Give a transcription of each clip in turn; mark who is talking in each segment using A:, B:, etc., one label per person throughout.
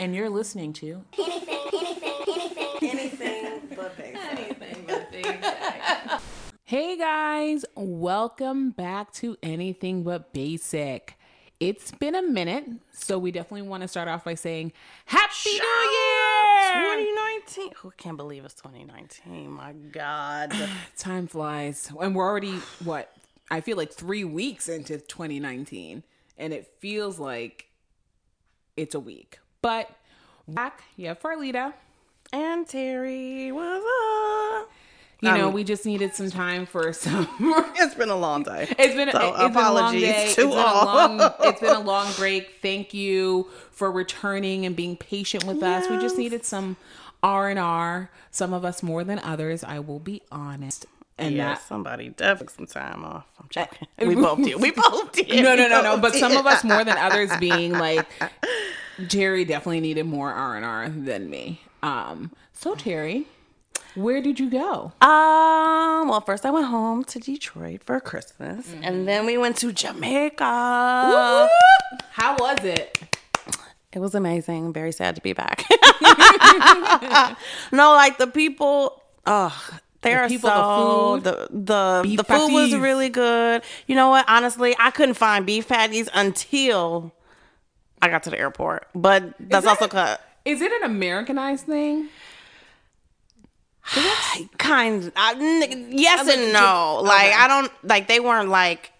A: and you're listening to
B: Anything anything, anything, anything but basic.
A: Hey guys, welcome back to Anything But Basic. It's been a minute, so we definitely want to start off by saying Happy New Year!
B: 2019. Who can't believe it's 2019? My God.
A: Time flies, and we're already what I feel like three weeks into 2019, and it feels like it's a week. But back, you have Farlita.
B: and Terri, what's up?
A: You know,
B: Um,
A: we just needed some time for some.
B: It's been a long day.
A: It's been,
B: So,
A: it's been a long
B: apologies
A: day.
B: to
A: it's been. A long, it's been a long break. Thank you for returning and being patient with us. We just needed some R and R. Some of us more than others. I will be honest. And
B: yeah,
A: that
B: somebody definitely some time off. I'm joking. We both did. We both did.
A: no, no, no, no. But some of us more than others being like Jerry definitely needed more R and R than me. Um. So Terri, where did you go?
B: Um. Well, first I went home to Detroit for Christmas,
A: Mm-hmm.
B: and then we went to Jamaica.
A: How was it?
B: It was amazing. Very sad to be back. no, like the people. Oh, they are
A: people,
B: so
A: the
B: the the the food was really good. You know what? Honestly, I couldn't find beef patties until I got to the airport. But that's
A: that-
B: also cut.
A: Is it an Americanized thing?
B: kind I, n- yes
A: like
B: and no
A: ju-
B: like
A: okay.
B: i don't like they weren't like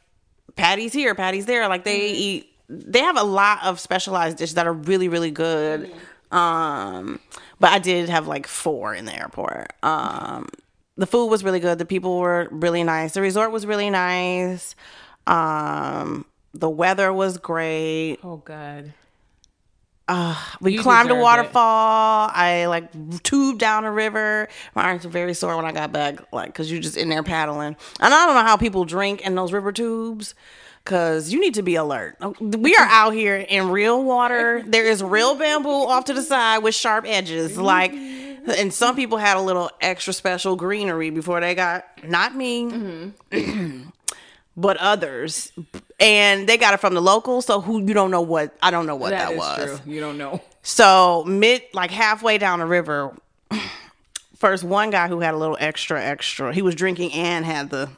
B: patties here patties there like they
A: Mm-hmm.
B: eat they have a lot of specialized dishes that are really really good
A: Mm-hmm.
B: um but i did have like four in the airport um the food was really good the people were really nice the resort was really nice um the weather was great
A: Oh, God.
B: Uh, we
A: You
B: climbed a
A: deserve it.
B: waterfall. I like tubed down a river. My arms were very sore when I got back, like because you're just in there paddling. And I don't know how people drink in those river tubes. Cause you need to be alert. Oh, we are out here in real water. There is real bamboo off to the side with sharp edges. Like, and some people had a little extra special greenery before they got. Not me, mm-hmm. but others, and they got it from the locals. So who you don't know what I don't know what that,
A: That is
B: was.
A: true. You don't know.
B: So mid, like halfway down the river, first one guy who had a little extra, extra. He was drinking and had the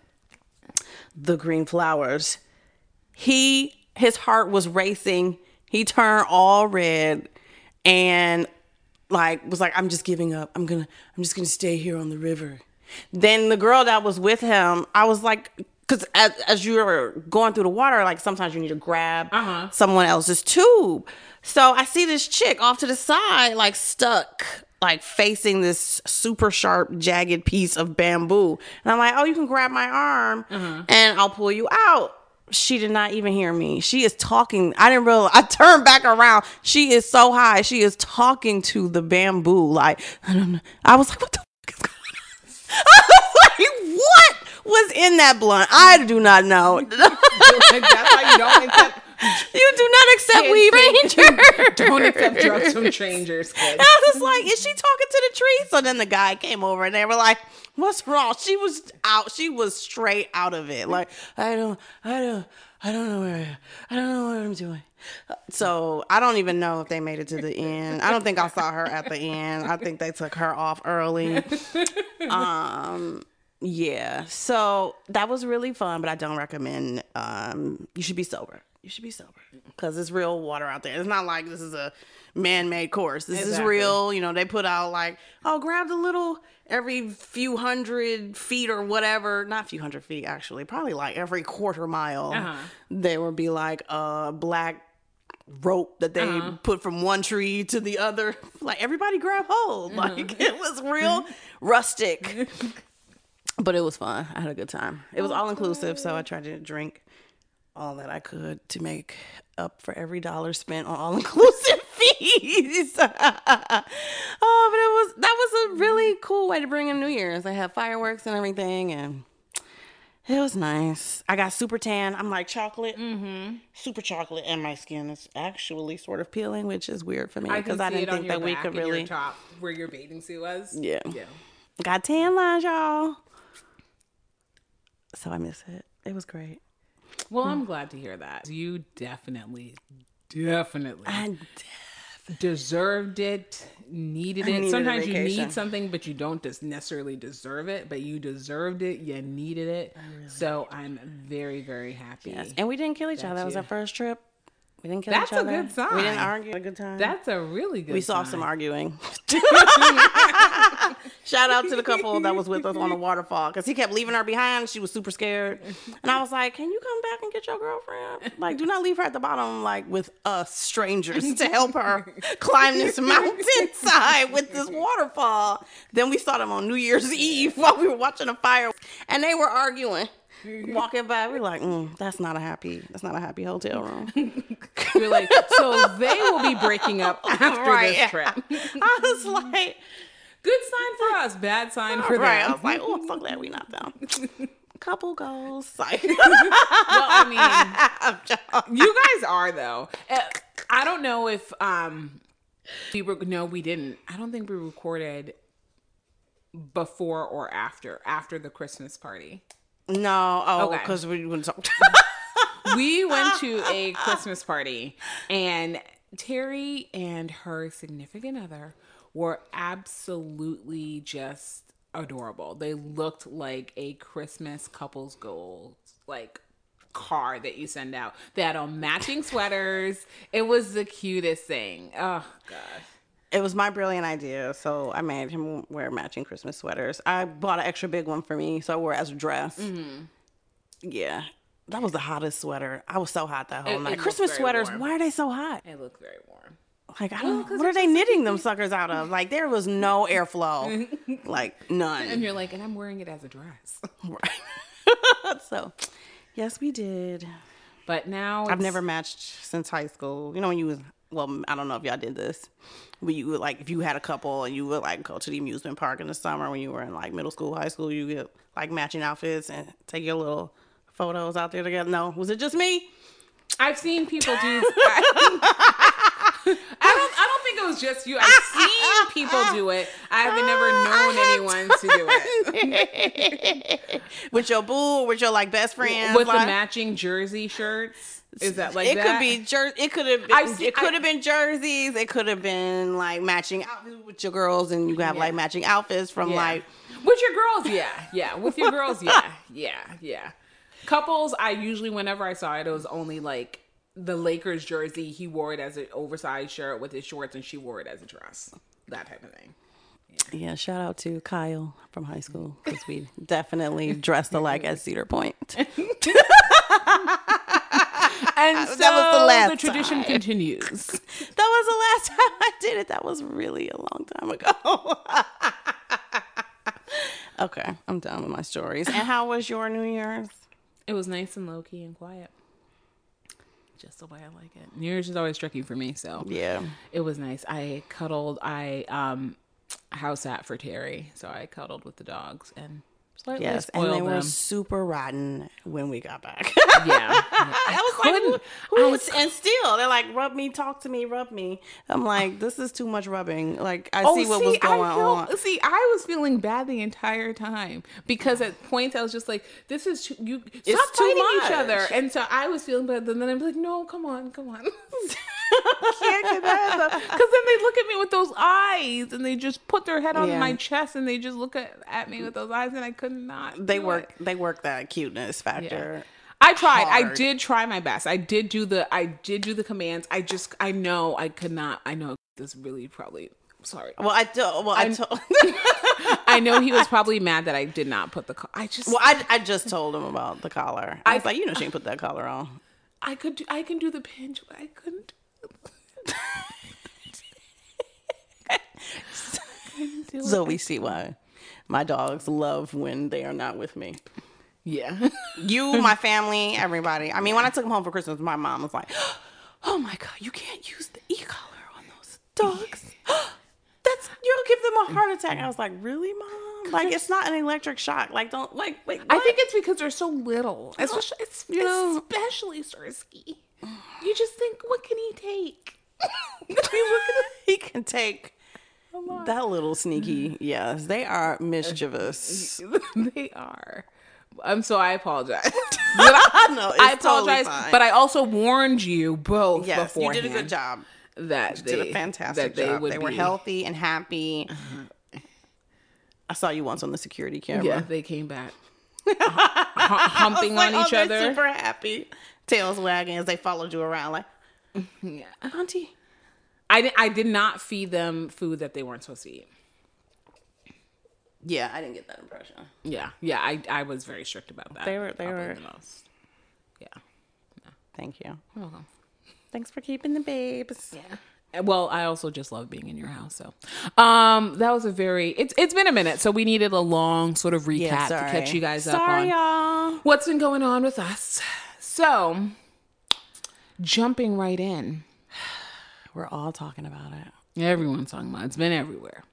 B: the green flowers. He his heart was racing. He turned all red, and like was like, "I'm just giving up. I'm gonna, I'm just gonna stay here on the river." Then the girl that was with him, I was like, because as, as you're going through the water, like sometimes you need to grab
A: Uh-huh.
B: someone else's tube. So I see this chick off to the side, like stuck, like facing this super sharp, jagged piece of bamboo. And I'm like, oh, you can grab my arm and I'll pull you out. She did not even hear me. She is talking. I didn't realize. I turned back around. She is so high. She is talking to the bamboo. Like, I don't know. I was like, what the fuck is going on? I was like, what was in that blunt? I do not know. you do
A: That's how you don't accept,
B: not accept weed ranger.
A: don't accept drugs from strangers.
B: I was like, is she talking to the tree? So then the guy came over and they were like, what's wrong? She was out. She was straight out of it. Like, I don't, I don't, I don't know where I am. I don't know what I'm doing. So I don't even know if they made it to the end. I don't think I saw her at the end. I think they took her off early. Um, yeah. So that was really fun, but I don't recommend. Um, you should be sober. You should be sober because it's real water out there. It's not like this is a man-made course. This is real. You know, they put out like, oh, grab the little every few hundred feet or whatever. Not few hundred feet, actually. Probably like every quarter mile.
A: Uh-huh.
B: There would be like a black rope that they
A: Uh-huh.
B: put from one tree to the other. Like everybody grab hold.
A: Uh-huh.
B: Like it was real rustic. But it was fun. I had a good time. It was all inclusive, so I tried to drink all that I could to make up for every dollar spent on all inclusive fees. oh, but it was that was a really cool way to bring in New Year's. They had fireworks and everything, and it was nice. I got super tan. I'm like chocolate, mm-hmm. super chocolate, and my skin is actually sort of peeling, which is weird for me because I,
A: see
B: didn't think that we could really.
A: top where your bathing suit was.
B: Yeah.
A: Yeah.
B: Got tan lines, y'all. So I miss it. It was great.
A: Well, I'm glad to hear that. You definitely, definitely
B: I
A: deserved it, needed it.
B: needed
A: Sometimes you need something, but you don't just necessarily deserve it, but you deserved it, you needed it. so I'm very, very happy.
B: Yes. And we didn't kill each other. That was our first trip. We didn't kill
A: That's
B: each
A: a
B: other.
A: good sign.
B: We didn't argue. A good time.
A: That's a really good
B: we saw
A: sign.
B: some arguing. Shout out to the couple that was with us on the waterfall because he kept leaving her behind. She was super scared, and I was like, "Can you come back and get your girlfriend? Like, do not leave her at the bottom, like with us strangers to help her climb this mountainside with this waterfall." Then we saw them on New Year's Eve while we were watching a fire, and they were arguing. Walking by, we're like, mm, "That's not a happy. That's not a happy hotel room."
A: we're like, so they will be breaking up after
B: Right.
A: this trip.
B: I was like.
A: Good sign for us, bad sign for
B: right. I
A: them.
B: was like, oh, I'm so glad we not them. Couple goals. Like,
A: well, I mean, you guys are though. Uh, I don't know if um we were no, we didn't. I don't think we recorded before or after after the Christmas party.
B: no, oh,
A: Okay.
B: because we wouldn't talk.
A: we went to a Christmas party and Terri and her significant other were absolutely just adorable. They looked like a Christmas couples goals like card that you send out. They had on matching sweaters. It was the cutest thing. Oh gosh.
B: it was my brilliant idea, so I made him wear matching Christmas sweaters. I bought an extra big one for me, so I wore it as a dress.
A: Mm-hmm.
B: Yeah. That was the hottest sweater. I was so hot that whole
A: It- it
B: night.
A: looked
B: Christmas sweaters,
A: warm.
B: why are they so hot?
A: It looked very warm.
B: Like, I
A: Well,
B: don't
A: 'cause
B: what are they knitting them suckers out of? Like, there was no airflow. like, none.
A: And you're like, and I'm wearing it as a dress.
B: Right. so, yes, we did.
A: But now
B: I've never matched since high school. You know when you was well, I don't know if y'all did this. But you would like if you had a couple and you would like go to the amusement park in the summer when you were in like middle school, high school, you get like matching outfits and take your little photos out there together. No, was it just me?
A: I've seen people do. I, don't. I don't think it was just you. I've seen people do it. I've never known anyone to do it
B: with your boo, with your like best friends,
A: with the matching jersey shirts. Is that like
B: it
A: that?
B: could be jer- It could have. Been,
A: seen-
B: it could have been jerseys. It could have been like matching outfits with your girls, and you have like matching outfits from
A: Yeah.
B: like
A: with your girls. Yeah, yeah. With your girls. Yeah, yeah, yeah. Couples. I usually, whenever I saw it, it was only like the Lakers jersey. He wore it as an oversized shirt with his shorts, and she wore it as a dress. That type of thing.
B: Yeah, shout out to Kyle from high school because we definitely dressed alike at Cedar Point.
A: And so
B: That was the last the
A: tradition
B: time.
A: continues.
B: That was the last time I did it. That was really a long time ago. okay, I'm done with my stories. And how was your New Year's?
A: It was nice and low key and quiet. Just the way I like it. New Year's is always tricky for me, so
B: Yeah.
A: it was nice. I cuddled. I um house sat for Terri, so I cuddled with the dogs and slightly
B: Yes, and
A: spoiled
B: they were super rotten when we got back.
A: yeah, yeah.
B: I was
A: couldn't-
B: like, who, who
A: I
B: was, and still, they're like, rub me, talk to me, rub me. I'm like, this is too much rubbing. Like, I oh, see what was going
A: Oh, I felt-
B: on.
A: See, I was feeling bad the entire time because at points I was just like, "This is too, you stop
B: It's too
A: fighting each other," and so I was feeling bad. And then I'm like, "No, come on, come on." Can't get that because then they look at me with those eyes and they just put their head on
B: Yeah.
A: my chest and they just look at, at me with those eyes and I could not.
B: They work.
A: it.
B: They work that cuteness factor.
A: I tried. I did try my best. I did do the. I did do the commands. I just. I know I could not. I know this really probably. Sorry.
B: Well, I do. Well, I told.
A: I know he was probably mad that I did not put the. co- I just.
B: well, I, I just told him about the collar. I was like, you know, she ain't put that collar on.
A: I could. Do, I can do the pinch, but I couldn't. couldn't.
B: So we see why my dogs love when they are not with me.
A: Yeah.
B: You, my family, everybody. I mean, when I took them home for Christmas, my mom was like, "Oh my god, you can't use the e collar on those dogs. That's you'll give them a heart attack." I was like, "Really, mom? Like it's not an electric shock. Like don't like wait."
A: I think it's because they're so little, especially, it's,
B: You know-
A: especially Sersky. You just think, what can he take?
B: he can take that little sneaky. Yes, they are mischievous.
A: they are. I'm so I apologize.
B: It's
A: I
B: totally
A: apologize,
B: fine.
A: but I also warned you both
B: yes, you did a good job.
A: that they
B: did a fantastic
A: that they
B: job.
A: would
B: They were
A: be-
B: healthy and happy. Uh-huh. I saw you once on the security camera.
A: Yeah, they came back hu- humping
B: Like,
A: on
B: oh,
A: each
B: they're
A: other.
B: super happy, tails wagging as they followed you around, like
A: Yeah.
B: Auntie.
A: I did, I did not feed them food that they weren't supposed to eat.
B: Yeah, I didn't get that impression.
A: Yeah, yeah, I, I was very strict about that.
B: They were- they were-
A: the most. Yeah.
B: Thank you.
A: You're welcome.
B: Thanks for keeping the babes.
A: Yeah. Well, I also just love being in your house. So, um, that was a very it's it's been a minute, so we needed a long sort of recap to catch you guys up
B: sorry,
A: on
B: y'all.
A: what's been going on with us. So, jumping right in,
B: We're all talking about it.
A: everyone's talking about it. it's been everywhere.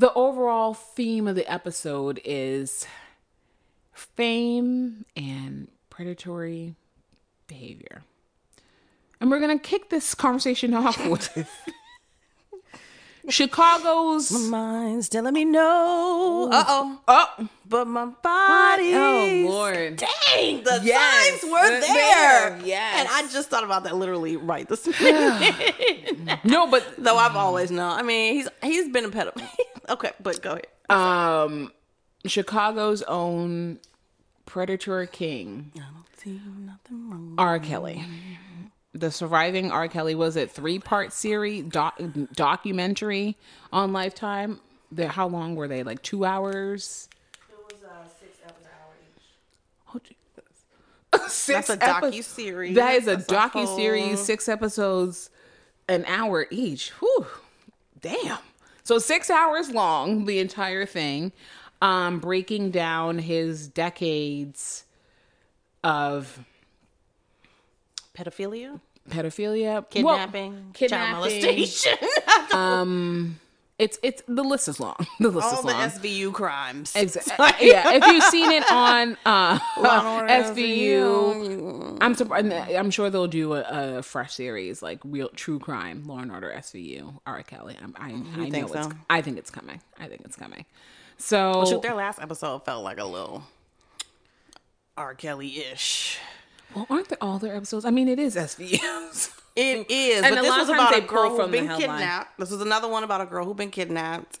A: The overall theme of the episode is fame and predatory behavior. And we're going to kick this conversation off with Chicago's.
B: Mine's telling me no. Uh oh.
A: Oh,
B: But my body.
A: oh Lord.
B: Dang, the
A: Yes,
B: signs were there.
A: there, yes.
B: And I just thought about that literally right this minute.
A: No, but
B: Though I've always known. I mean, he's he's been a pedophile. okay, but go ahead.
A: um, Chicago's own predator king,
B: I don't see nothing wrong.
A: R. Kelly. The surviving R. Kelly was it three part series doc, documentary on Lifetime. The, how long were they? Like two hours.
B: It was uh, six hours
A: Oh, Jesus. Six
B: That's a docu-series.
A: That is a docu series, six episodes, an hour each. Whew, damn. So six hours long, the entire thing, um, breaking down his decades of
B: Pedophilia,
A: pedophilia,
B: kidnapping,
A: well,
B: child
A: kidnapping.
B: molestation,
A: It's it's the list is long. The list
B: all
A: is
B: the
A: long.
B: SVU crimes.
A: Exactly. yeah, if you've seen it on uh,
B: SVU,
A: SVU, I'm surprised. I'm sure they'll do a, a fresh series like real true crime, Law and Order SVU, R. Kelly. I'm, I, I know
B: think
A: it's.
B: so?
A: I think it's coming. I think it's coming. So
B: Shoot, their last episode felt like a little R. Kelly ish.
A: Well, aren't there all their episodes? I mean, it is SVUs.
B: It is,
A: And
B: but this was about a girl who
A: from the
B: been kidnapped. This was another one about a girl who'd been kidnapped.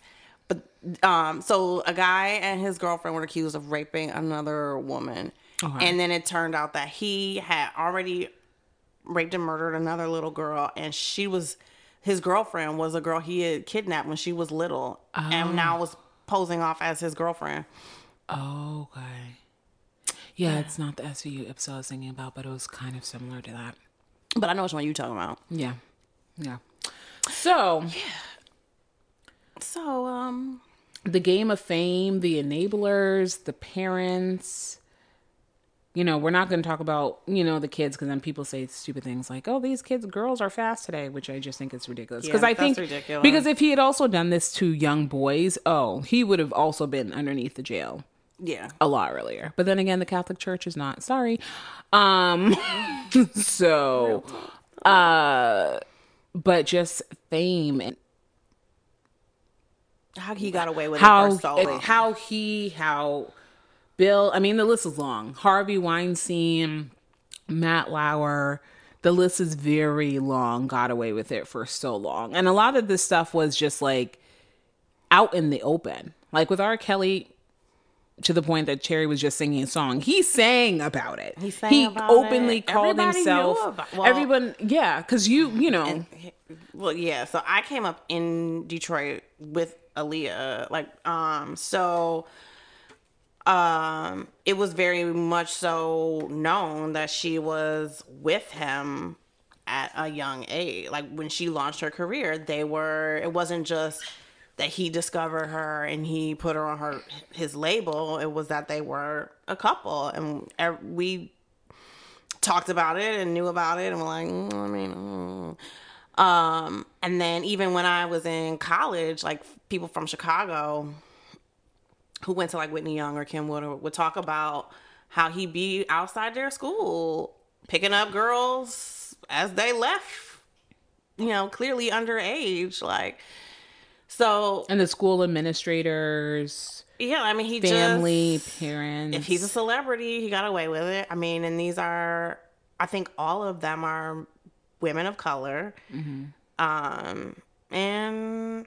B: But um, so a guy and his girlfriend were accused of raping another woman,
A: Okay.
B: and then it turned out that he had already raped and murdered another little girl, and she was his girlfriend was a girl he had kidnapped when she was little, and now was posing off as his girlfriend.
A: Oh, okay. Yeah, it's not the SVU episode I was thinking about, but it was kind of similar to that.
B: But I know which one you're talking about.
A: Yeah, yeah. So
B: So um,
A: the game of fame, the enablers, the parents. You know, we're not going to talk about, you know, the kids because then people say stupid things like, oh, these kids, girls are fast today, which I just think is ridiculous. Because
B: Yeah,
A: I think,
B: ridiculous.
A: because if he had also done this to young boys, oh, he would have also been underneath the jail
B: yeah,
A: a lot earlier. But then again, the Catholic Church is not. Sorry. Um, so, uh, but just fame and
B: how he got away with
A: how
B: it for so long.
A: how he how Bill. I mean, the list is long. Harvey Weinstein, Matt Lauer. The list is very long. Got away with it for so long, and a lot of this stuff was just like out in the open. Like with R. Kelly, to the point that Cherry was just singing a song. He sang about it.
B: He sang
A: he
B: about
A: openly
B: it.
A: called
B: Everybody
A: himself.
B: about- well-
A: everyone, yeah, because you, you know,
B: Well, yeah. So I came up in Detroit with Aaliyah. Like, um, so um it was very much so known that she was with him at a young age. Like when she launched her career, they were it wasn't just that he discovered her and he put her on her his label. It was that they were a couple and we talked about it and knew about it and we're like, mm, I mean, mm. um, and then even when I was in college, like people from Chicago who went to like Whitney Young or Kenwood would talk about how he'd be outside their school picking up girls as they left, you know, clearly underage, like. So
A: and the school administrators,
B: yeah, I mean, he
A: family,
B: just
A: parents.
B: if he's a celebrity, he got away with it. I mean, and these are, I think all of them are women of color. Um, and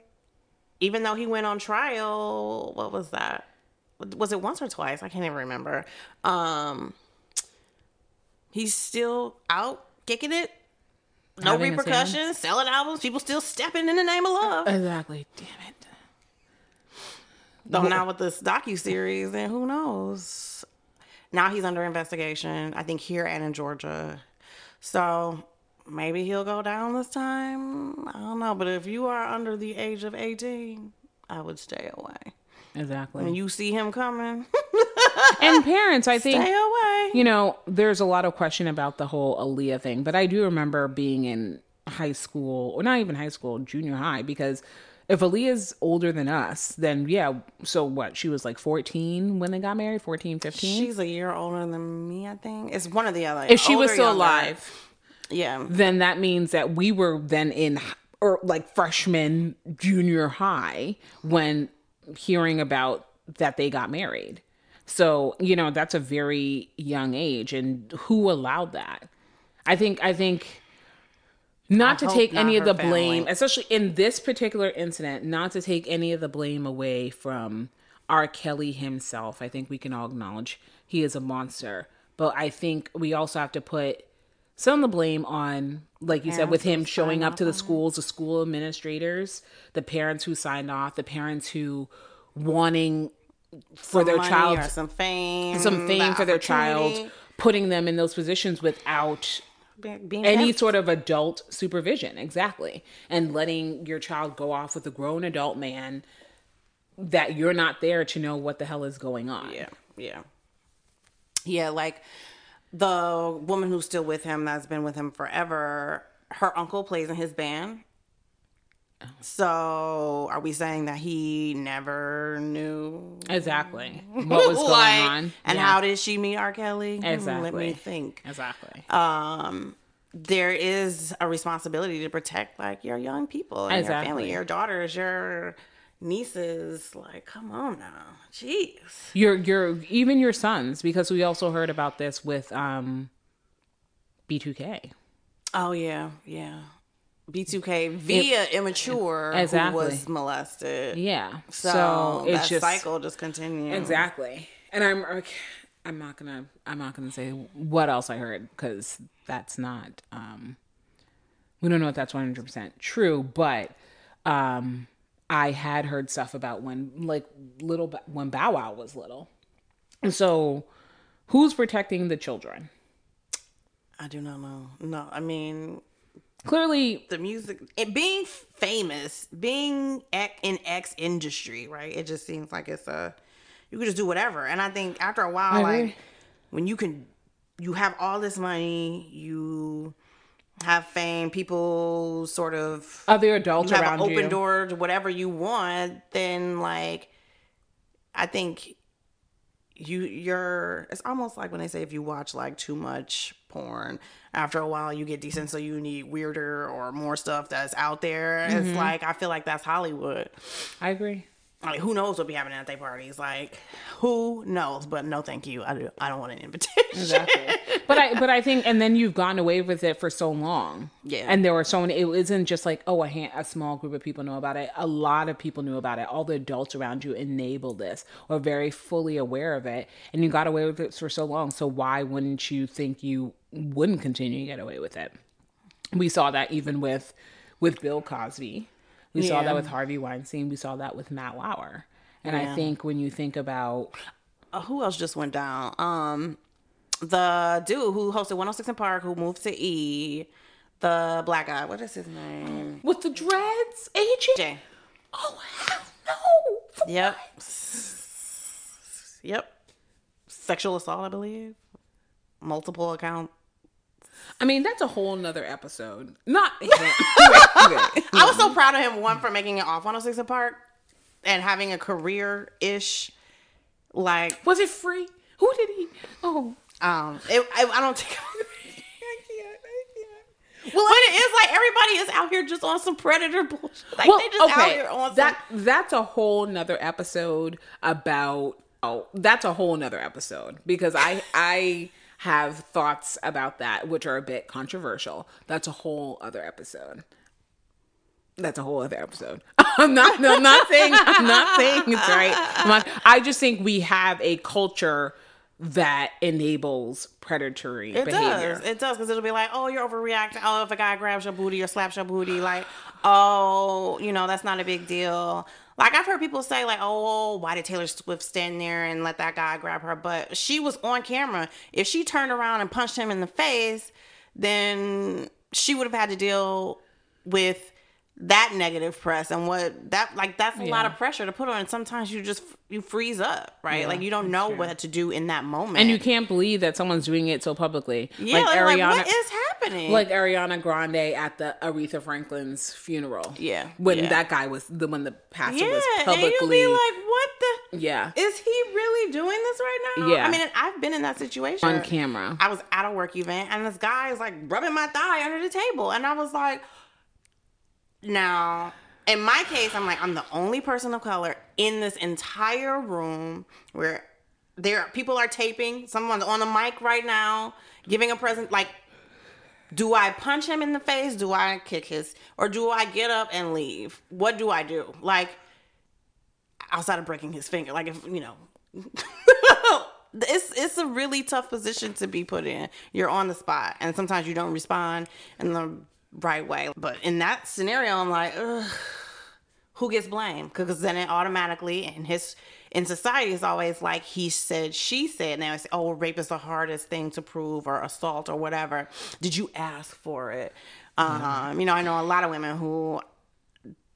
B: even though he went on trial, what was that? Was it once or twice? I can't even remember. Um, he's still out kicking it. No repercussions, selling albums, people still stepping in the name of love.
A: Exactly. Damn it.
B: Though now with this docu series, and who knows? Now he's under investigation. I think here and in Georgia. So maybe he'll go down this time. I don't know. But if you are under the age of eighteen, I would stay away.
A: Exactly.
B: When you see him coming,
A: and parents, I think
B: stay away.
A: You know, there's a lot of question about the whole Aaliyah thing, but I do remember being in high school, or not even high school, junior high, because if Aaliyah's older than us, then yeah, so what? She was like 14 when they got married, 14, 15?
B: She's a year older than me. I think it's one of the other.
A: if she was still
B: younger.
A: alive,
B: yeah.
A: then that means that we were then in or like freshman, junior high when hearing about that they got married. So, you know, that's a very young age and who allowed that? I think I think not to take
B: not
A: any of the blame, especially in this particular incident, not to take any of the blame away from R. Kelly himself. I think we can all acknowledge he is a monster. But I think we also have to put some of the blame on, like you said, with him showing up to the schools, the school administrators, the parents who signed off, the parents who wanting for their
B: Money
A: child
B: some fame,
A: some fame
B: the
A: for their child, putting them in those positions without
B: being
A: any sort of adult supervision exactly and letting your child go off with a grown adult man that you're not there to know what the hell is going on
B: Yeah, yeah, yeah. Like the woman who's still with him, that's been with him forever. Her uncle plays in his band. So, are we saying that he never knew
A: exactly what was going
B: Like,
A: on
B: And
A: Yeah.
B: how did she meet R. Kelly? Hmm,
A: Exactly.
B: Let me think.
A: exactly
B: Um, there is a responsibility to protect like your young people and your family, your daughters, your nieces. Like, come on now, jeez.
A: your your even your sons because we also heard about this with um b2k
B: Oh yeah, yeah. B2K via immature
A: Exactly.
B: who was molested.
A: yeah
B: So,
A: so,
B: that
A: just
B: cycle just continues.
A: Exactly. And I'm okay, I'm not gonna I'm not gonna say what else I heard because that's not um we don't know if that's 100 percent true, but um I had heard stuff about when like little when Bow Wow was little, and so who's protecting the children?
B: I do not know. No, I mean
A: Clearly,
B: the music, it being famous, being in X industry, right? It just seems like it's a you could just do whatever. And I think after a while, like when you can, you have all this money, you have fame, people sort of
A: other adults
B: you have
A: around
B: an open
A: you.
B: door to whatever you want, then like I think you you're it's almost like when they say if you watch like too much porn after a while you get decent so you need weirder or more stuff that's out there
A: Mm-hmm.
B: it's like i feel like that's hollywood
A: I agree.
B: Like who knows what'll be happening at their parties like who knows but no thank you i, do, I don't want an invitation
A: Exactly. but I but I think and then you've gone away with it for so long.
B: Yeah.
A: And there were so many it isn't just like, oh a hand, a small group of people know about it. A lot of people knew about it. All the adults around you enabled this or very fully aware of it. And you got away with it for so long. So why wouldn't you think you wouldn't continue to get away with it? We saw that even with with Bill Cosby. We saw that with Harvey Weinstein. We saw that with Matt Lauer. And I think when you think about
B: uh, who else just went down? Um, the dude who hosted 106 & Park, who moved to E, the black guy. What is his name?
A: with the dreads, AJ.
B: Jay.
A: Oh hell no!
B: Yep. Yep. Sexual assault, I believe. Multiple account.
A: I mean, that's a whole nother episode. Not.
B: I was so proud of him, one, for making it off 106 & Park and having a career ish. Like,
A: Was it free? Who did he? Oh,
B: um, it, I, I don't think. I can't, I can't. Well, but it is like everybody is out here just on some predator bullshit. Like
A: well,
B: they just out here on some.
A: That that's a whole nother episode about. Oh, that's a whole nother episode because I I have thoughts about that, which are a bit controversial. That's a whole other episode. That's a whole other episode. I'm not. I'm not saying. I'm not saying it's right. Not, I just think we have a culture that enables predatory
B: It
A: behavior.
B: does. It does because it'll be like, oh, you're overreacting. Oh, if a guy grabs your booty or slaps your booty, like, oh, you know, that's not a big deal. Like I've heard people say, like, oh, why did Taylor Swift stand there and let that guy grab her? But she was on camera. If she turned around and punched him in the face, then she would have had to deal with that negative press and what that like that's a lot of pressure to put on and sometimes you just you freeze up right
A: Yeah,
B: like you don't know what to do in that moment
A: and you can't believe that someone's doing it so publicly.
B: yeah like, like, what is happening
A: like Ariana Grande at the Aretha Franklin's funeral.
B: Yeah,
A: When
B: yeah.
A: that guy was the when the pastor
B: Yeah,
A: was
B: and
A: publicly
B: you'll be like, "What the?
A: Yeah.
B: Is he really doing this right now?"
A: Yeah.
B: I mean, I've been in that situation
A: on camera.
B: I was at a work event, and this guy is like rubbing my thigh under the table, and I was like, "Now." In my case, I'm like, I'm the only person of color in this entire room where there people are taping. Someone's on the mic right now, giving a present. Like, do I punch him in the face? Do I kick his, or do I get up and leave? What do I do? Like, outside of breaking his finger, like if you know, it's it's a really tough position to be put in. You're on the spot, and sometimes you don't respond and the right way. But in that scenario, I'm like, Ugh, who gets blamed? Because then it automatically in his in society it's always like he said, she said. Now it's oh, rape is the hardest thing to prove, or assault, or whatever. Did you ask for it? Um, you know, I know a lot of women who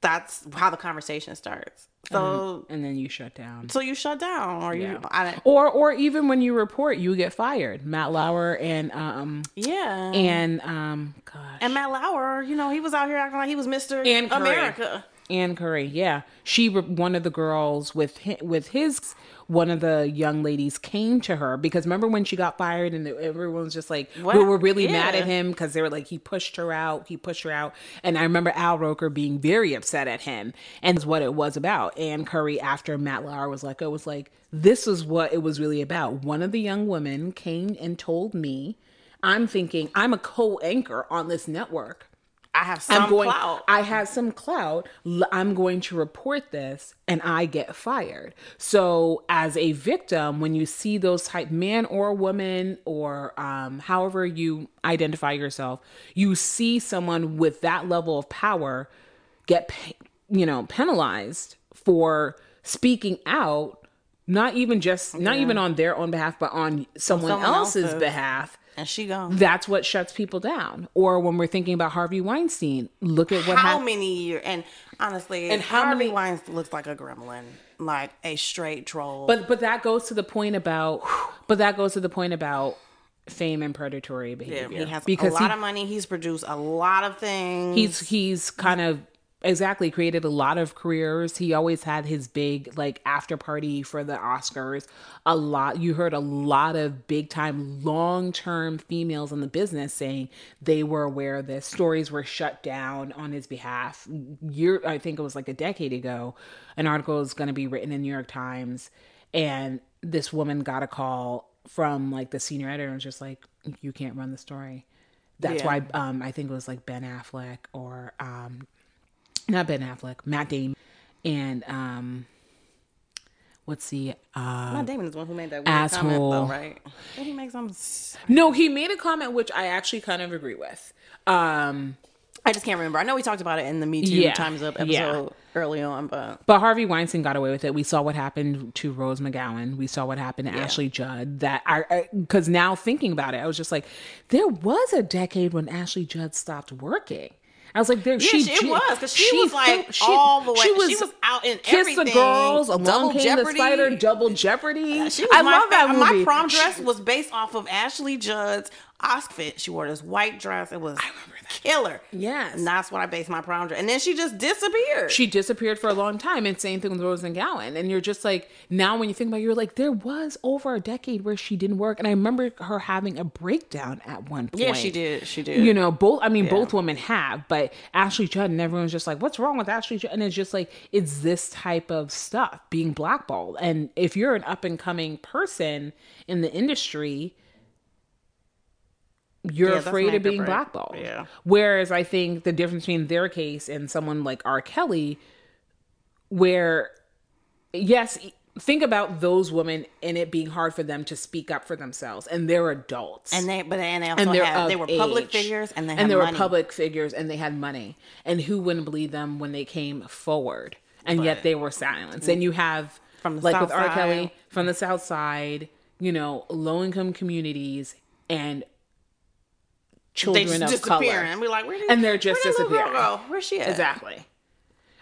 B: that's how the conversation starts. So
A: and then you shut down.
B: so you shut down, or
A: Yeah.
B: you I don't,
A: Or or even when you report, you get fired. Matt Lauer and um
B: yeah.
A: and um gosh.
B: And Matt Lauer, you know, he was out here acting like he was Mr.
A: Ann
B: America.
A: Ann Curry, yeah, she one of the girls with with his one of the young ladies came to her because remember when she got fired and everyone was just like
B: What?
A: we were really mad at him because they were like he pushed her out, he pushed her out, and I remember Al Roker being very upset at him and it's what it was about. Ann Curry after Matt Lauer was like it was like this is what it was really about. One of the young women came and told me, I'm thinking I'm a co-anchor on this network.
B: I have some
A: I'm going.
B: clout.
A: I have some clout. I'm going to report this, and I get fired. So, as a victim, when you see those type man or woman or um, however you identify yourself, you see someone with that level of power get, you know, penalized for speaking out. Not even just, not even on their own behalf, but on someone,
B: someone
A: else's,
B: else's.
A: behalf
B: and she gone.
A: that's what shuts people down. Or when we're thinking about Harvey Weinstein, look at what
B: how
A: happened.
B: many years? And honestly,
A: And how
B: Harvey
A: many-
B: Weinstein looks like a gremlin, like a straight troll.
A: But but that goes to the point about. But that goes to the point about fame and predatory behavior.
B: yeah, he has
A: because
B: a lot
A: he,
B: of money. He's produced a lot of things.
A: he's he's kind of exactly created a lot of careers. He always had his big like after party for the Oscars. A lot you heard a lot of big time long term females in the business saying they were aware of this. Stories were shut down on his behalf. Year I think it was like a decade ago. An article is going to be written in New York Times, and this woman got a call from like the senior editor and was just like, "You can't run the story." That's
B: Yeah.
A: why um, I think it was like Ben Affleck or um, not Ben Affleck, Matt Damon, and um, what's the uh,
B: Matt Damon is the one who made that weird
A: Asshole.
B: comment, though, right? Did he make some?
A: no, he made a comment which I actually kind of agree with. Um,
B: I just can't remember. I know we talked about it in the Me Too
A: Yeah,
B: Times Up
A: yeah.
B: episode early on, but
A: But Harvey Weinstein got away with it. We saw what happened to Rose McGowan. We saw what happened to Ashley Judd. That I because now thinking about it, I was just like, there was a decade when Ashley Judd stopped working. I was like, there.
B: Yeah,
A: she,
B: she, it was because she, was like
A: fil-
B: all the way. She was, out in
A: Kiss
B: everything.
A: the girls, Along
B: Double
A: Came
B: Jeopardy.
A: the Spider, Double Jeopardy.
B: Uh, she was
A: I
B: my
A: love that movie.
B: My prom dress was based off of Ashley Judd's Oscar. She wore this white dress. It was killer.
A: Yes.
B: and that's what I based my prom dress. And then she just disappeared.
A: she disappeared for a long time and same thing with Rose McGowan. And you're just like, now when you think about it, you're like, there was over a decade where she didn't work. And I remember her having a breakdown at one point.
B: yeah, she did. She did.
A: You know, both, I mean, both women have, but Ashley Judd and everyone's just like, what's wrong with Ashley Judd? And it's just like, it's this type of stuff being blackballed. And if you're an up and coming person in the industry, you're
B: Yeah,
A: afraid of being blackballed.
B: Yeah.
A: Whereas I think the difference between their case and someone like R. Kelly, where yes, think about those women and it being hard for them to speak up for themselves, and they're adults.
B: And they, but and they also
A: and
B: had, they were public figures, and they had
A: and they
B: money.
A: were public figures, and they had money. And who wouldn't believe them when they came forward? And yet they were silenced. And you have
B: From the
A: like
B: South
A: with R. Kelly from the South Side, you know, low income communities and
B: They
A: children
B: just
A: of
B: disappearing,
A: color.
B: and we're like, where did,
A: And they're just
B: where did little girl
A: disappearing.
B: go? Where's she at?
A: Exactly.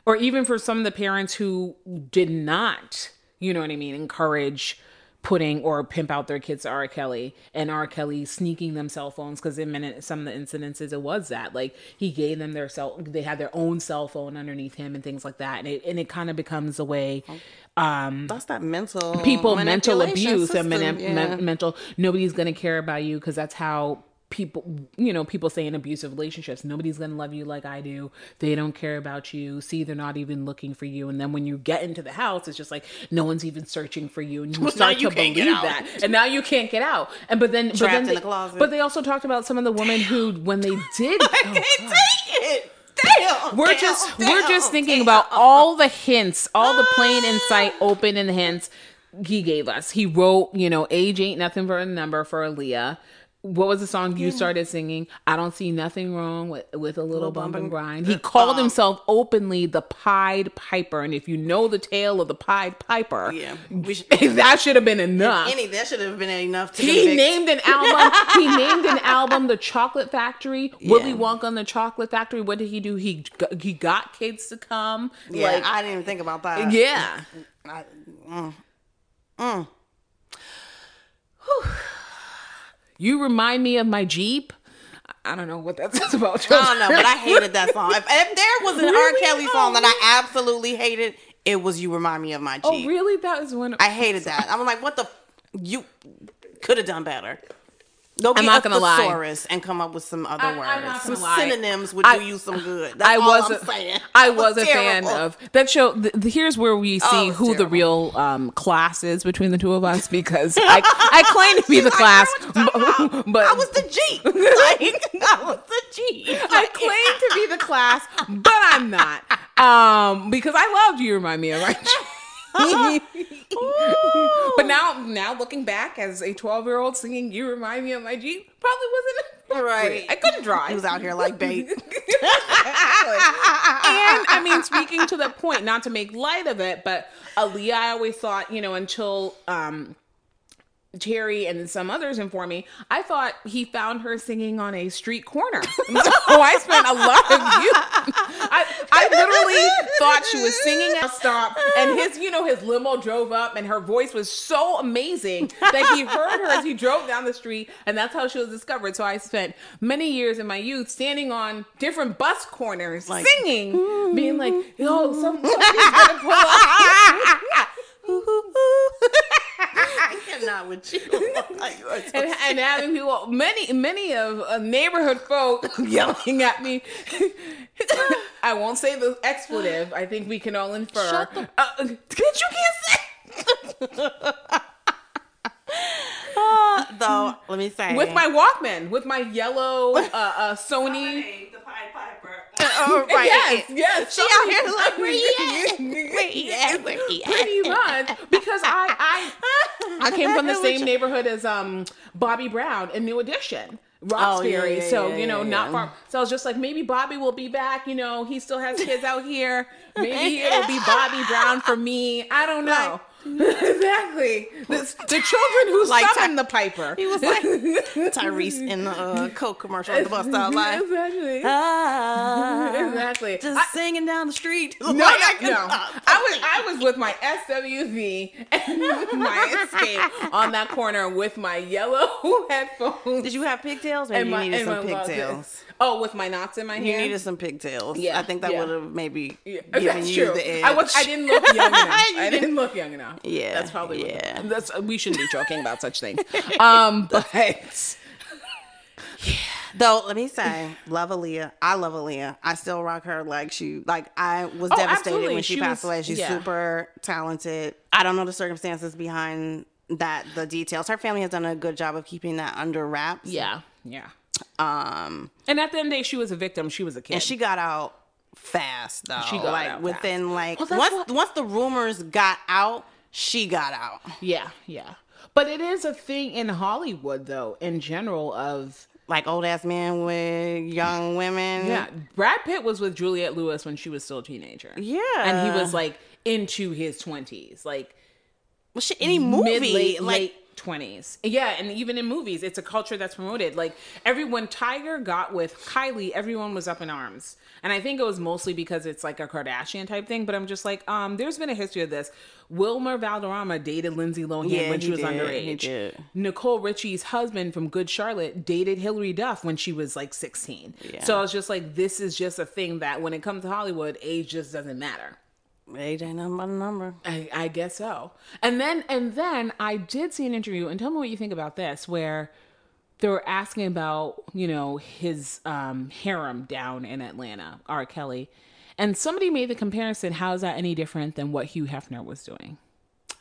A: Or even for some of the parents who did not, you know what I mean, encourage putting or pimp out their kids to R. Kelly and R. Kelly sneaking them cell phones because in some of the incidences it was that like he gave them their cell they had their own cell phone underneath him and things like that and it and it kind of becomes a way um
B: That's that mental
A: people mental abuse and
B: system,
A: mani-
B: yeah.
A: men- mental nobody's gonna care about you because that's how people you know people say in abusive relationships nobody's gonna love you like i do. They don't care about you. See they're not even looking for you. And then when you get into the house it's just like no one's even searching for you and you
B: now
A: start
B: you
A: to
B: can't get
A: believe
B: out.
A: that and now you can't get out. And but then but
B: Trapped
A: then
B: in
A: they,
B: the
A: but they also talked about some of the women who when they did oh,
B: can't take it. Damn,
A: we're
B: damn,
A: just
B: damn,
A: we're just thinking
B: damn.
A: about all the hints, all the plain ah. insight, open and hints he gave us. He wrote, you know, age ain't nothing but a number for Aaliyah. What was the song you started singing? I don't see nothing wrong with with a little, bump and grind. He called himself openly the Pied Piper, and if you know the tale of the Pied Piper,
B: Yeah, should-
A: that should have been enough.
B: Any that should have been enough to
A: He
B: convict.
A: named an album. he named an album, The Chocolate Factory. Willy
B: Yeah.
A: Wonka and the Chocolate Factory. What did he do? He got, he got kids to come.
B: Yeah,
A: like,
B: I didn't even think about that.
A: yeah.
B: I, mm, mm.
A: You remind me of my Jeep. I don't know what that says about
B: I don't know, but I hated that song. If, if there was an R. Kelly song that I oh. absolutely hated, it was "You Remind Me of My oh, Jeep."
A: Oh, really? That was one.
B: I hated that. I'm like, what the? F- you could have done better. Go
A: I'm not
B: a
A: gonna lie.
B: thesaurus and come up with some other
A: I- I'm
B: words.
A: not
B: some
A: lie.
B: synonyms would
A: I-
B: do you some good. That's
A: I
B: all
A: was
B: I'm
A: a-
B: saying.
A: I
B: That
A: was a fan of that show. The, the- here's where we see
B: Oh, it was
A: who the real um, class is between the two of us because I I claim to be the class,
B: girl, what you talking
A: but, but
B: I was the Jeep. Like I was the Jeep.
A: I claim to be the class, but I'm not. Um, because I loved you. Remind me of right. but now, now looking back as a 12 year old singing, "You Remind Me of My Jeep" probably wasn't
B: Right.
A: I couldn't drive.
B: He was out here like bait.
A: and I mean, speaking to the point, not to make light of it, but Aaliyah, I always thought, you know, until um, Terri and some others informed me, I thought he found her singing on a street corner. so oh, I spent a lot of you. I, I literally thought she was singing at a stop, and his, you know, his limo drove up, and her voice was so amazing that he heard her as he drove down the street, and that's how she was discovered. So I spent many years in my youth standing on different bus corners,
B: Like-
A: singing, being like, "Yo, some, somebody's gonna pull up."
B: I cannot with you. Like, you are so-
A: and, and having people, many, many of uh, neighborhood folk yelling at me. I won't say the expletive. I think we can all infer.
B: Shut the-
A: uh, bitch, you can't say.
B: Though, let me say,
A: With my Walkman, with my yellow uh, uh, Sony.
B: the Pied Piper. Oh, right.
A: Yes, yes.
B: She out here like, where he at?
A: Where
B: Where he at? Where he at?
A: Pretty much because I I I came from the same neighborhood as um Bobby Brown in New Edition. Roxbury,
B: Oh, yeah,
A: so
B: yeah,
A: you know,
B: yeah,
A: not
B: yeah.
A: far. So I was just like, maybe Bobby will be back. You know, he still has kids out here. Maybe it'll be Bobby Brown for me. I don't know. Exactly. The, the children who
B: Like
A: summoned the Piper.
B: He was like Tyrese in the uh, Coke commercial at the bus stop, like,
A: exactly.
B: ah,
A: exactly.
B: just
A: I-
B: singing down the street.
A: No, no, no. I was I was with my SWV and my Xscape on that corner with my yellow headphones.
B: Did you have pigtails? Maybe
A: and
B: you
A: my,
B: needed
A: and
B: some pigtails.
A: Oh, with my knots in my hair.
B: You needed some pigtails.
A: Yeah,
B: I think that
A: yeah.
B: would have maybe
A: Yeah,
B: given
A: that's
B: you
A: true.
B: the edge.
A: I was I didn't look young enough. I
B: didn't-
A: look young enough.
B: Yeah,
A: that's probably what-
B: yeah.
A: that's we shouldn't be joking about such things. Um, but Yeah.
B: Though, let me say, love Aaliyah. I love Aaliyah. I still rock her like she like I was
A: Oh,
B: devastated
A: absolutely.
B: when she,
A: She
B: passed
A: was-
B: away. She's
A: yeah.
B: super talented. I don't know the circumstances behind that, the details. Her family has done a good job of keeping that under wraps.
A: yeah, yeah.
B: Um,
A: And at the end of the day, she was a victim. She was a kid.
B: and she got out fast though.
A: She got
B: like
A: out
B: within like
A: Well,
B: once
A: what-
B: once the rumors got out, she got out.
A: yeah, yeah. But it is a thing in Hollywood, though, in general. Of
B: Like old ass men with young women.
A: yeah, Brad Pitt was with Juliette Lewis when she was still a teenager.
B: Yeah.
A: and he was like into his twenties, like
B: well, shit, any movie
A: mid late
B: like
A: late twenties. Yeah, and even in movies, it's a culture that's promoted. Like everyone, Tyga got with Kylie, everyone was up in arms, and I think it was mostly because it's like a Kardashian type thing. But I'm just like, um, there's been a history of this. Wilmer Valderrama dated Lindsay Lohan
B: Yeah,
A: when she was
B: did,
A: underage. Nicole Richie's husband from Good Charlotte dated Hilary Duff when she was like 16.
B: Yeah.
A: So I was just like, this is just a thing that when it comes to Hollywood, age just doesn't matter.
B: Age ain't nothing but a number.
A: I, I guess so. And then and then I did see an interview, and tell me what you think about this, where they were asking about you know his um, harem down in Atlanta, R. Kelly, and somebody made the comparison. How is that any different than what Hugh Hefner was doing?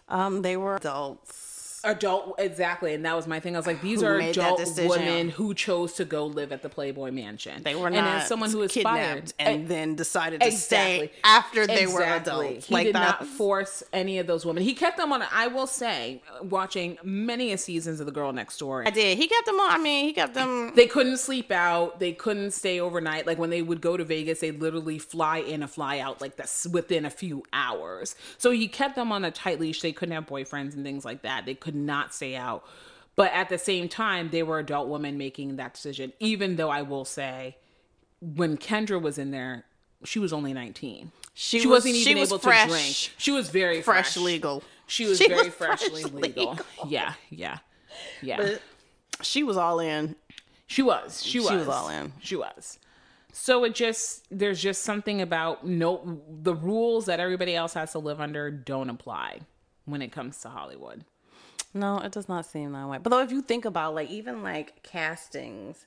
B: Um, they were adults.
A: Adult, exactly, and that was my thing. I was like, these
B: Who
A: are adult women who chose to go live at the Playboy Mansion.
B: They were
A: and
B: not
A: as someone who aspired
B: kidnapped and eh, then decided to
A: Exactly.
B: stay after they were
A: Exactly.
B: adults.
A: He
B: like
A: did
B: that.
A: not force any of those women. He kept them on. I will say, watching many a seasons of The Girl Next Door,
B: I did. He kept them on. I mean, he kept them.
A: they couldn't sleep out. They couldn't stay overnight. Like when they would go to Vegas, they literally fly in and fly out like this within a few hours. So he kept them on a tight leash. They couldn't have boyfriends and things like that. They could not stay out. But at the same time, they were adult women making that decision. Even though I will say, when Kendra was in there, she was only 19.
B: She
A: She,
B: was-
A: wasn't
B: she
A: even
B: was
A: able
B: fresh.
A: to drink. She was very
B: Fresh
A: fresh,
B: legal.
A: She was
B: She
A: very
B: was
A: freshly
B: fresh
A: legal.
B: legal.
A: Yeah, yeah, yeah.
B: But she was all in.
A: She was. She was.
B: was all in.
A: She was. So it just there's just something about no the rules that everybody else has to live under don't apply when it comes to Hollywood.
B: No, it does not seem that way. But though, if you think about like even like castings,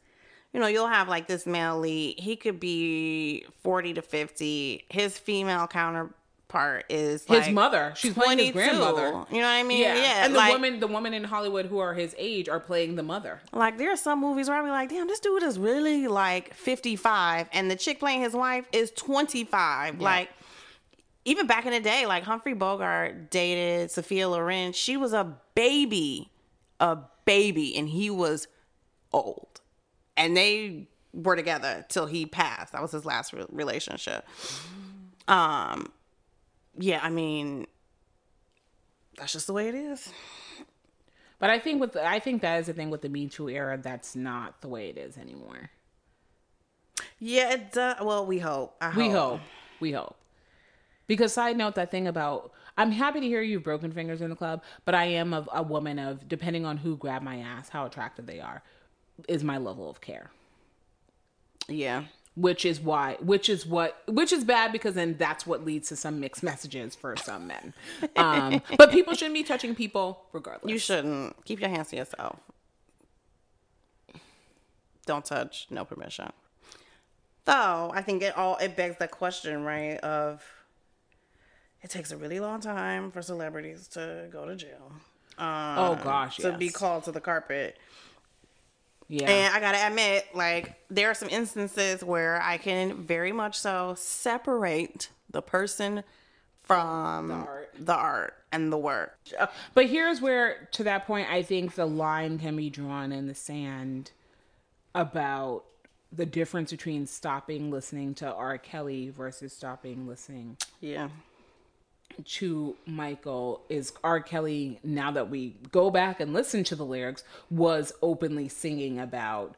B: you know, you'll have like this male lead. He could be forty to fifty. His female counterpart is
A: His
B: like
A: mother, she's playing his
B: 22.
A: grandmother.
B: You know what I mean?
A: Yeah,
B: Yeah.
A: and the
B: like,
A: women, the women in Hollywood who are his age are playing the mother.
B: Like there are some movies where I be like, damn, this dude is really like 55 and the chick playing his wife is 25. Like even back in the day, like Humphrey Bogart dated Sophia Loren. She was a baby, a baby, and he was old. And they were together till he passed. That was his last re- relationship. Um, yeah, I mean, that's just the way it is.
A: But I think with the, I think that is the thing with the Me Too era. That's not the way it is anymore.
B: Yeah, it does. Well, we hope. I
A: We hope. We hope. Because side note, that thing about I'm happy to hear you've broken fingers in the club, but I am of a woman of depending on who grabbed my ass, how attractive they are, is my level of care.
B: Yeah.
A: Which is why, which is what, which is bad because then that's what leads to some mixed messages for some men. Um, but people shouldn't be touching people regardless.
B: You shouldn't. Keep your hands to yourself. Don't touch, no permission. Though I think it all it begs the question, right? Of it takes a really long time for celebrities to go to jail. Um,
A: oh gosh,
B: to be called to the carpet.
A: Yeah.
B: And I gotta admit, like, there are some instances where I can very much so separate the person from the
A: art.
B: the art and the work.
A: But here's where, to that point, I think the line can be drawn in the sand about the difference between stopping listening to R. Kelly versus stopping listening
B: Yeah.
A: To Michael. Is R. Kelly, now that we go back and listen to the lyrics, was openly singing about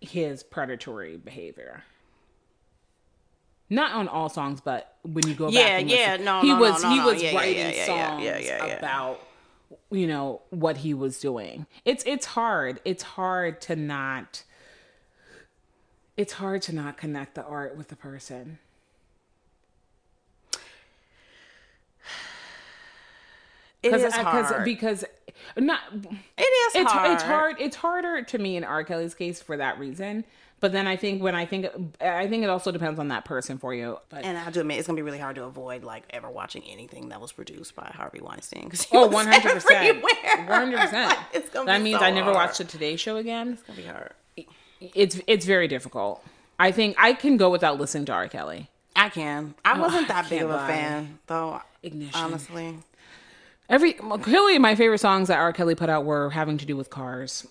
A: his predatory behavior. Not on all songs, but when you go back,
B: Yeah,
A: and
B: yeah,
A: listen,
B: no,
A: he
B: no,
A: was
B: no, no,
A: he was
B: Yeah, yeah,
A: writing
B: yeah, yeah,
A: songs
B: yeah, yeah, yeah.
A: about you know what he was doing. It's it's hard. It's hard to not. It's hard to not connect the art with the person.
B: It is hard.
A: because not
B: it is
A: it's
B: hard.
A: it's hard it's harder to me in R. Kelly's case for that reason. But then I think when I think I think it also depends on that person for you. But
B: And I have to admit, it's gonna be really hard to avoid like ever watching anything that was produced by Harvey Weinstein.
A: oh, one hundred percent, one hundred percent.
B: It's gonna
A: That means
B: so
A: I never
B: hard.
A: watched the Today Show again.
B: It's gonna be hard.
A: it's it's very difficult. I think I can go without listening to R. Kelly.
B: I can. I wasn't that big of a
A: lie.
B: fan, though.
A: Ignition.
B: Honestly,
A: Every well, clearly my favorite songs that R. Kelly put out were having to do with cars.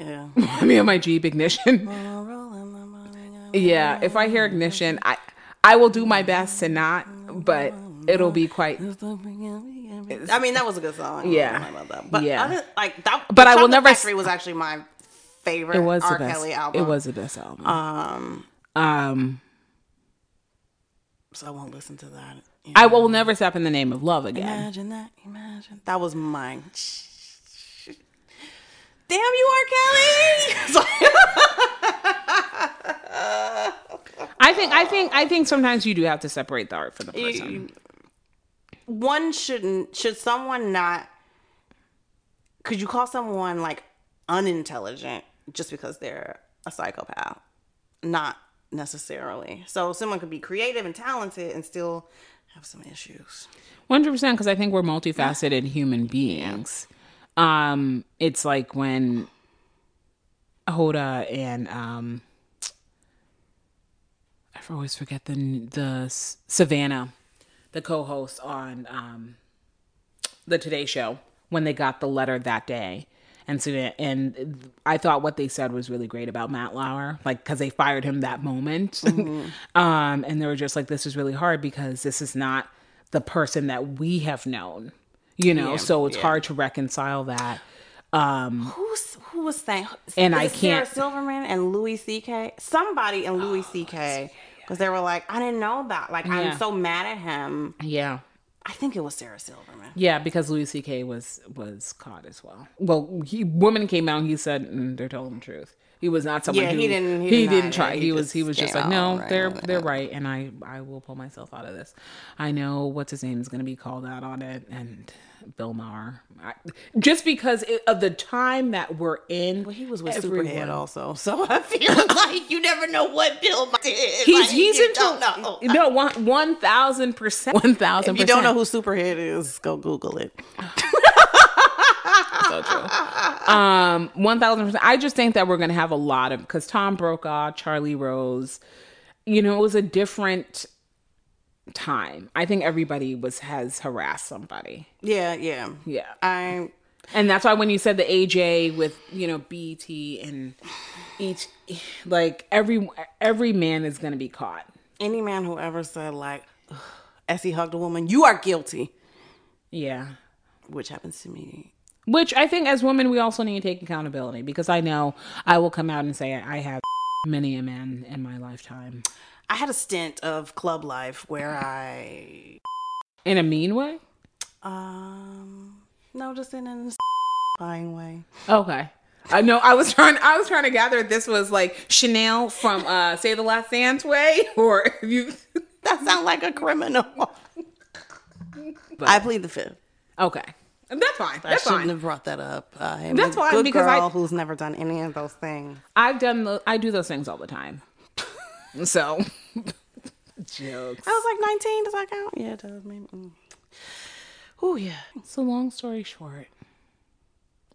B: yeah.
A: Me and my Jeep ignition. yeah, if I hear ignition, I I will do my best to not, but it'll be quite.
B: I mean, that was a good song.
A: Yeah.
B: I love that. But
A: Yeah.
B: other, like that.
A: But I will never s-
B: Factory was actually my favorite
A: It was
B: R.
A: the best.
B: Kelly album.
A: It was the best album.
B: Um,
A: Um,
B: so I won't listen to that.
A: I will never step in the name of love again.
B: Imagine that. Imagine that was mine. Damn you, R. Kelly.
A: I think I think I think sometimes you do have to separate the art from the person.
B: one shouldn't. Should someone not? Could you call someone like unintelligent just because they're a psychopath? Not necessarily. So someone could be creative and talented and still have some issues.
A: One hundred percent, because I think we're multifaceted human beings. Um, it's like when Hoda and um, I always forget the the Savannah, the co-host on um, the Today Show, when they got the letter that day. And so, and I thought what they said was really great about Matt Lauer, like because they fired him that moment, um, and they were just like, "This is really hard because this is not the person that we have known, you know."
B: Yeah,
A: so it's
B: yeah.
A: hard to reconcile that. Um,
B: Who's who was saying?
A: And I
B: can't- Sarah Silverman and Louis C.K. Somebody and
A: Oh,
B: Louis C.K. Because they were like, I didn't know that. Like,
A: Yeah.
B: I'm so mad at him.
A: yeah,
B: I think it was Sarah Silverman.
A: yeah, because Louis C.K. was was caught as well. Well, he woman came out. and He said mm, they're telling the truth. He was not someone
B: Yeah,
A: who
B: he didn't- he
A: he
B: didn't
A: try.
B: it.
A: He,
B: He
A: was he was just like, no,
B: right,
A: they're they're right, and I I will pull myself out of this. I know what's his name is going to be called out on it, and Bill Maher, I, just because it, of the time that we're in.
B: Well, he was with
A: everyone-
B: Superhead also, so I feel like you never know what Bill did.
A: He's
B: Like,
A: he's
B: you
A: into
B: don't know.
A: no one one thousand percent one thousand.
B: If you don't know who Superhead is, go Google it.
A: so true. Um, one thousand percent. I just think that we're gonna have a lot of because Tom Brokaw, Charlie Rose, you know, it was a different time. I think everybody was has harassed somebody.
B: Yeah, yeah,
A: Yeah,
B: I
A: and that's why when you said the AJ with you know BET and each like every every man is gonna be caught.
B: any man who ever said like, as he hugged a woman, you are guilty,
A: Yeah.
B: which happens to me.
A: Which I think as women we also need to take accountability because I know I will come out and say I have many a man in my lifetime.
B: I had a stint of club life where I,
A: In a mean way?
B: um, no, just in an buying way.
A: Okay. I know I was trying I was trying to gather this was like Chenille from uh Save the Last Dance way or if you
B: That sounds like a criminal. I plead the fifth.
A: Okay. That's fine. That's I
B: shouldn't
A: fine.
B: have brought that up. I am
A: That's
B: a
A: fine,
B: good
A: because I-
B: girl who's never done any of those things.
A: I've done the I do those things all the time. So jokes.
B: I was like 19. Does that count? Yeah, it does. Maybe. Mm. Oh yeah.
A: So long story short,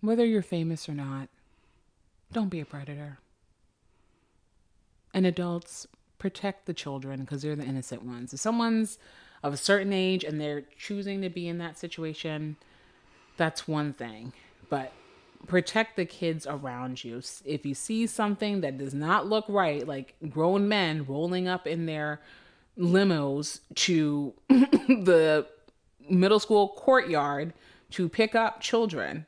A: whether you're famous or not, don't be a predator. And adults protect the children because they're the innocent ones. If someone's of a certain age and they're choosing to be in that situation, that's one thing. But protect the kids around you. If you see something that does not look right, like grown men rolling up in their limos to the middle school courtyard to pick up children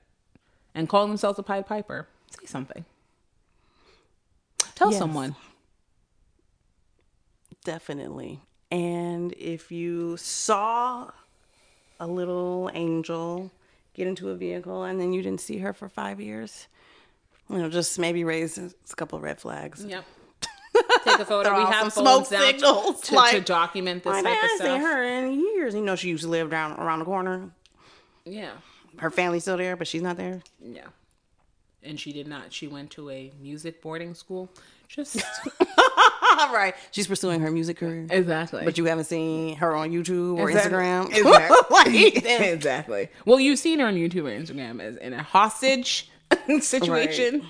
A: and call themselves a Pied Piper, say something. Tell
B: Yes.
A: someone.
B: Definitely. And if you saw a little angel get into a vehicle and then you didn't see her for five years, you know, just maybe raise a couple red flags.
A: Yep. Take a photo. We have
B: smoke signals,
A: to, to document this
B: Like,
A: type
B: I ain't seen her in years. You know, she used to live down around the corner.
A: Yeah,
B: Her family's still there, but she's not there.
A: yeah. And she did not. She went to a music boarding school. Just
B: right. She's pursuing her music career.
A: exactly.
B: But you haven't seen her on YouTube or
A: Exactly.
B: Instagram.
A: Exactly.
B: Like,
A: exactly. Well, you've seen her on YouTube or Instagram as in a hostage situation.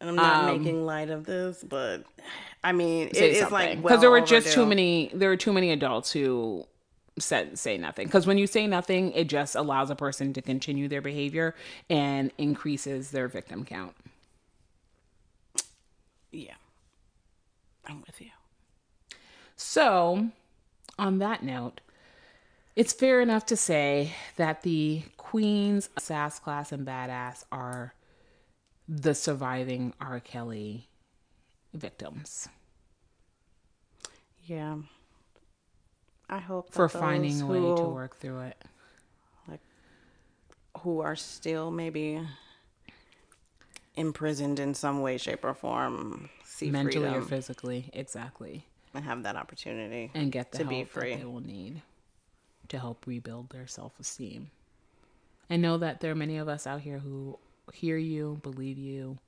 B: And I'm not
A: Um,
B: making light of this, but I mean, it is like
A: because there were just too many there were too many adults who said say nothing because when you say nothing it just allows a person to continue their behavior and increases their victim count
B: Yeah, I'm with you.
A: so on that note it's fair enough to say that the queens of sass class and badass are the surviving r. Kelly victims.
B: Yeah, I hope that
A: for finding a way to work through it.
B: Like who are still maybe imprisoned in some way, shape, or form see
A: mentally or physically exactly
B: and have that opportunity
A: and get the
B: to
A: help
B: be free.
A: they will need to help rebuild their self-esteem. I know that there are many of us out here who hear you, believe you,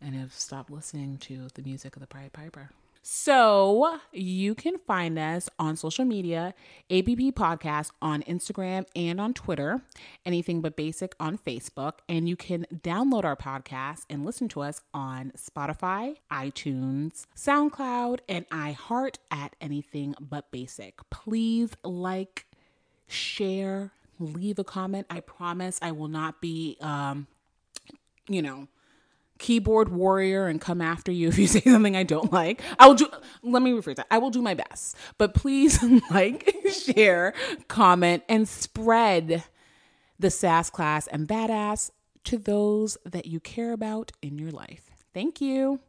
A: and have stopped listening to the music of the Pied Piper. So you can find us on social media, ABB Podcast on Instagram and on Twitter, anything but basic on Facebook. And you can download our podcast and listen to us on Spotify, iTunes, SoundCloud, and iHeart at anything but basic. Please like, share, leave a comment. I promise I will not be um, you know, keyboard warrior and come after you if you say something I don't like. I will do let me rephrase that. I will do my best. But please like, share, comment, and spread the sass class and badass to those that you care about in your life. Thank you.